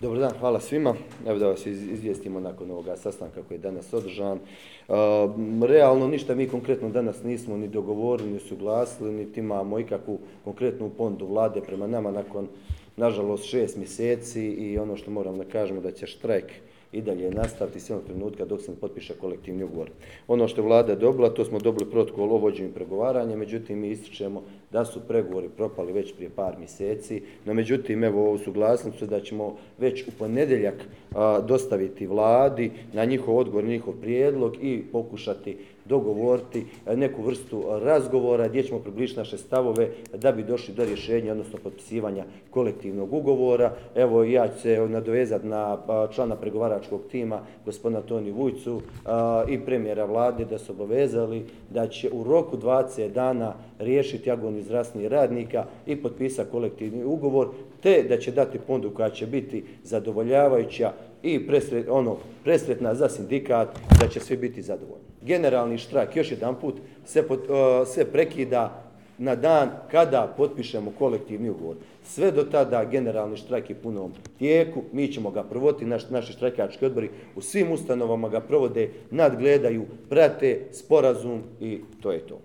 Dobar dan, hvala svima. Evo da vas izvijestimo nakon ovoga sastanka koji je danas održan. Realno ništa mi konkretno danas nismo ni dogovorili, ni suglasili, niti imamo ikakvu konkretnu pondu vlade prema nama nakon, nažalost, šest mjeseci i ono što moram da kažemo da će štrajk i dalje nastaviti sve onog trenutka dok se ne potpiše kolektivni ugovor. Ono što je vlada dobila, to smo dobili protokol o vođenju pregovaranja, međutim mi ističemo da su pregovori propali već prije par mjeseci, no međutim evo ovu suglasnicu da ćemo već u ponedjeljak dostaviti vladi na njihov odgovor, njihov prijedlog i pokušati dogovoriti neku vrstu razgovora gdje ćemo približiti naše stavove da bi došli do rješenja, odnosno potpisivanja kolektivnog ugovora. Evo ja ću se nadovezati na člana pregovaračkog tima, gospodina Toni Vujcu i premijera vlade da su obavezali da će u roku 20 dana riješiti agoniju zdravstvenih radnika i potpisati kolektivni ugovor, te da će dati pondu koja će biti zadovoljavajuća i ono, presretna za sindikat, da će svi biti zadovoljni. Generalni štrajk, još jedan put, se, se prekida na dan kada potpišemo kolektivni ugovor. Sve do tada generalni štrajk je punom tijeku, mi ćemo ga provoditi, naš, naši štrajkački odbori u svim ustanovama ga provode, nadgledaju, prate sporazum i to je to.